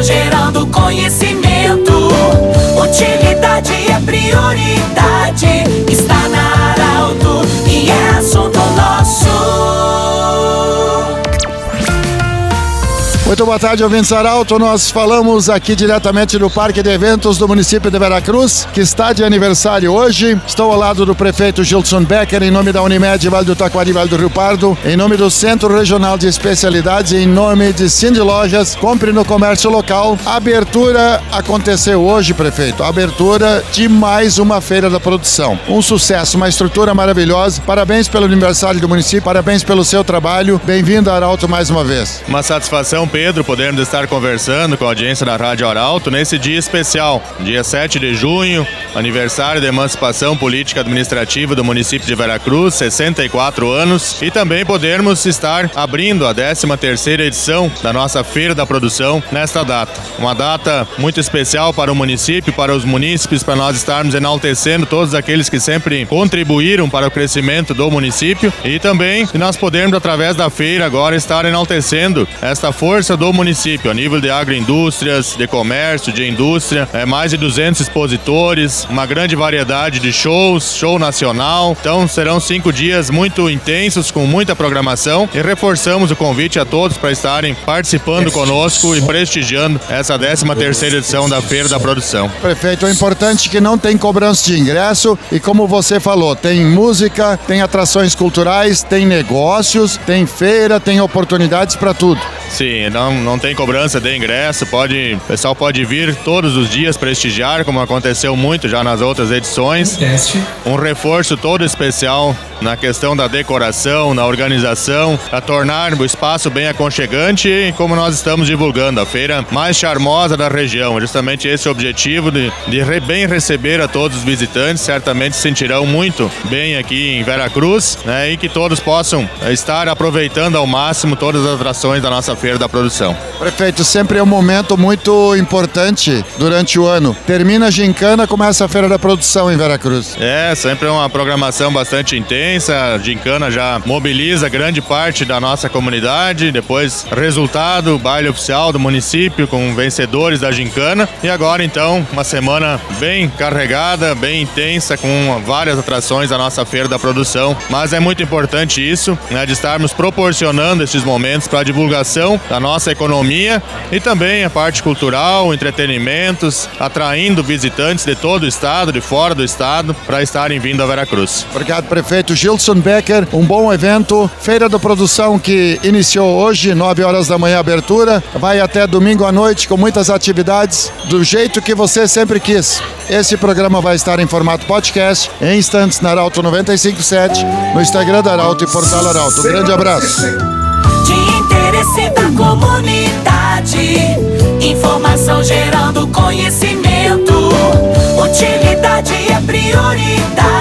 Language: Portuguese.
estão gerando conhecimento. Utilidade é prioridade. Muito boa tarde, ouvintes Arauto. Nós falamos aqui diretamente do Parque de Eventos do município de Veracruz, que está de aniversário hoje. Estou ao lado do prefeito Gilson Becker, em nome da Unimed Vale do Taquari, Vale do Rio Pardo, em nome do Centro Regional de Especialidades, em nome de Cindy Lojas, compre no comércio local. A abertura aconteceu hoje, prefeito. A abertura de mais uma feira da produção. Um sucesso, uma estrutura maravilhosa. Parabéns pelo aniversário do município, parabéns pelo seu trabalho. Bem-vindo Arauto mais uma vez. Uma satisfação, Pedro, podermos estar conversando com a audiência da Rádio Arauto nesse dia especial, dia 7 de junho, aniversário da emancipação política administrativa do município de Veracruz, 64 anos, e também podermos estar abrindo a 13ª edição da nossa Feira da Produção nesta data. Uma data muito especial para o município, para os munícipes, para nós estarmos enaltecendo todos aqueles que sempre contribuíram para o crescimento do município e também nós podermos através da feira agora estar enaltecendo esta força do município a nível de agroindústrias, de comércio, de indústria, é mais de 200 expositores, uma grande variedade de shows, show nacional. Então serão cinco dias muito intensos com muita programação e reforçamos o convite a todos para estarem participando conosco e prestigiando essa 13 terceira edição da Feira da Produção. Prefeito, é importante que não tem cobrança de ingresso e como você falou, tem música, tem atrações culturais, tem negócios, tem feira, tem oportunidades para tudo. Sim, não, não tem cobrança de ingresso, pode, o pessoal pode vir todos os dias prestigiar, como aconteceu muito já nas outras edições. Um reforço todo especial na questão da decoração, na organização, para tornar o espaço bem aconchegante e como nós estamos divulgando, a feira mais charmosa da região. Justamente esse objetivo de, de bem receber a todos os visitantes, certamente se sentirão muito bem aqui em Veracruz né, e que todos possam estar aproveitando ao máximo todas as atrações da nossa feira da produção. Prefeito, sempre é um momento muito importante durante o ano. Termina a gincana, começa a feira da produção em Veracruz. É, sempre é uma programação bastante intensa. A gincana já mobiliza grande parte da nossa comunidade. Depois, resultado, baile oficial do município com vencedores da gincana. E agora, então, uma semana bem carregada, bem intensa, com várias atrações da nossa feira da produção. Mas é muito importante isso, né, de estarmos proporcionando esses momentos para a divulgação da nossa economia e também a parte cultural, entretenimentos, atraindo visitantes de todo o estado, de fora do estado, para estarem vindo a Veracruz. Obrigado, prefeito Gilson Becker. Um bom evento. Feira da Produção que iniciou hoje, 9 horas da manhã, abertura. Vai até domingo à noite com muitas atividades, do jeito que você sempre quis. Esse programa vai estar em formato podcast, em instantes na Arauto 957, no Instagram da Arauto e Portal Arauto. Um grande abraço. Interesse da comunidade. Informação gerando conhecimento. Utilidade é prioridade.